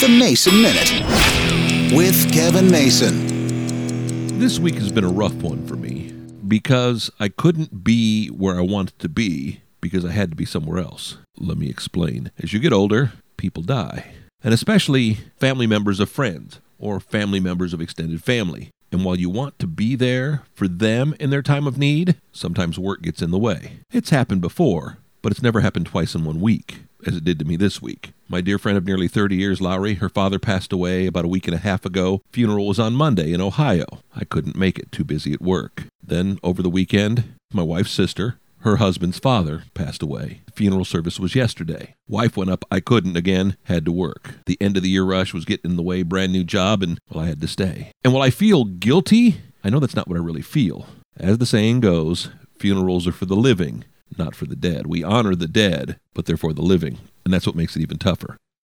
The Mason Minute with Kevin Mason. This week has been a rough one for me because I couldn't be where I wanted to be because I had to be somewhere else. Let me explain. As you get older, people die, and especially family members of friends or family members of extended family. And while you want to be there for them in their time of need, sometimes work gets in the way. It's happened before, but it's never happened twice in one week as it did to me this week. My dear friend of nearly 30 years, Lowry, her father passed away about a week and a half ago. Funeral was on Monday in Ohio. I couldn't make it, too busy at work. Then, over the weekend, my wife's sister, her husband's father, passed away. Funeral service was yesterday. Wife went up, I couldn't again, had to work. The end of the year rush was getting in the way, brand new job, and, well, I had to stay. And while I feel guilty, I know that's not what I really feel. As the saying goes, funerals are for the living, not for the dead. We honor the dead, but they're for the living. And that's what makes it even tougher.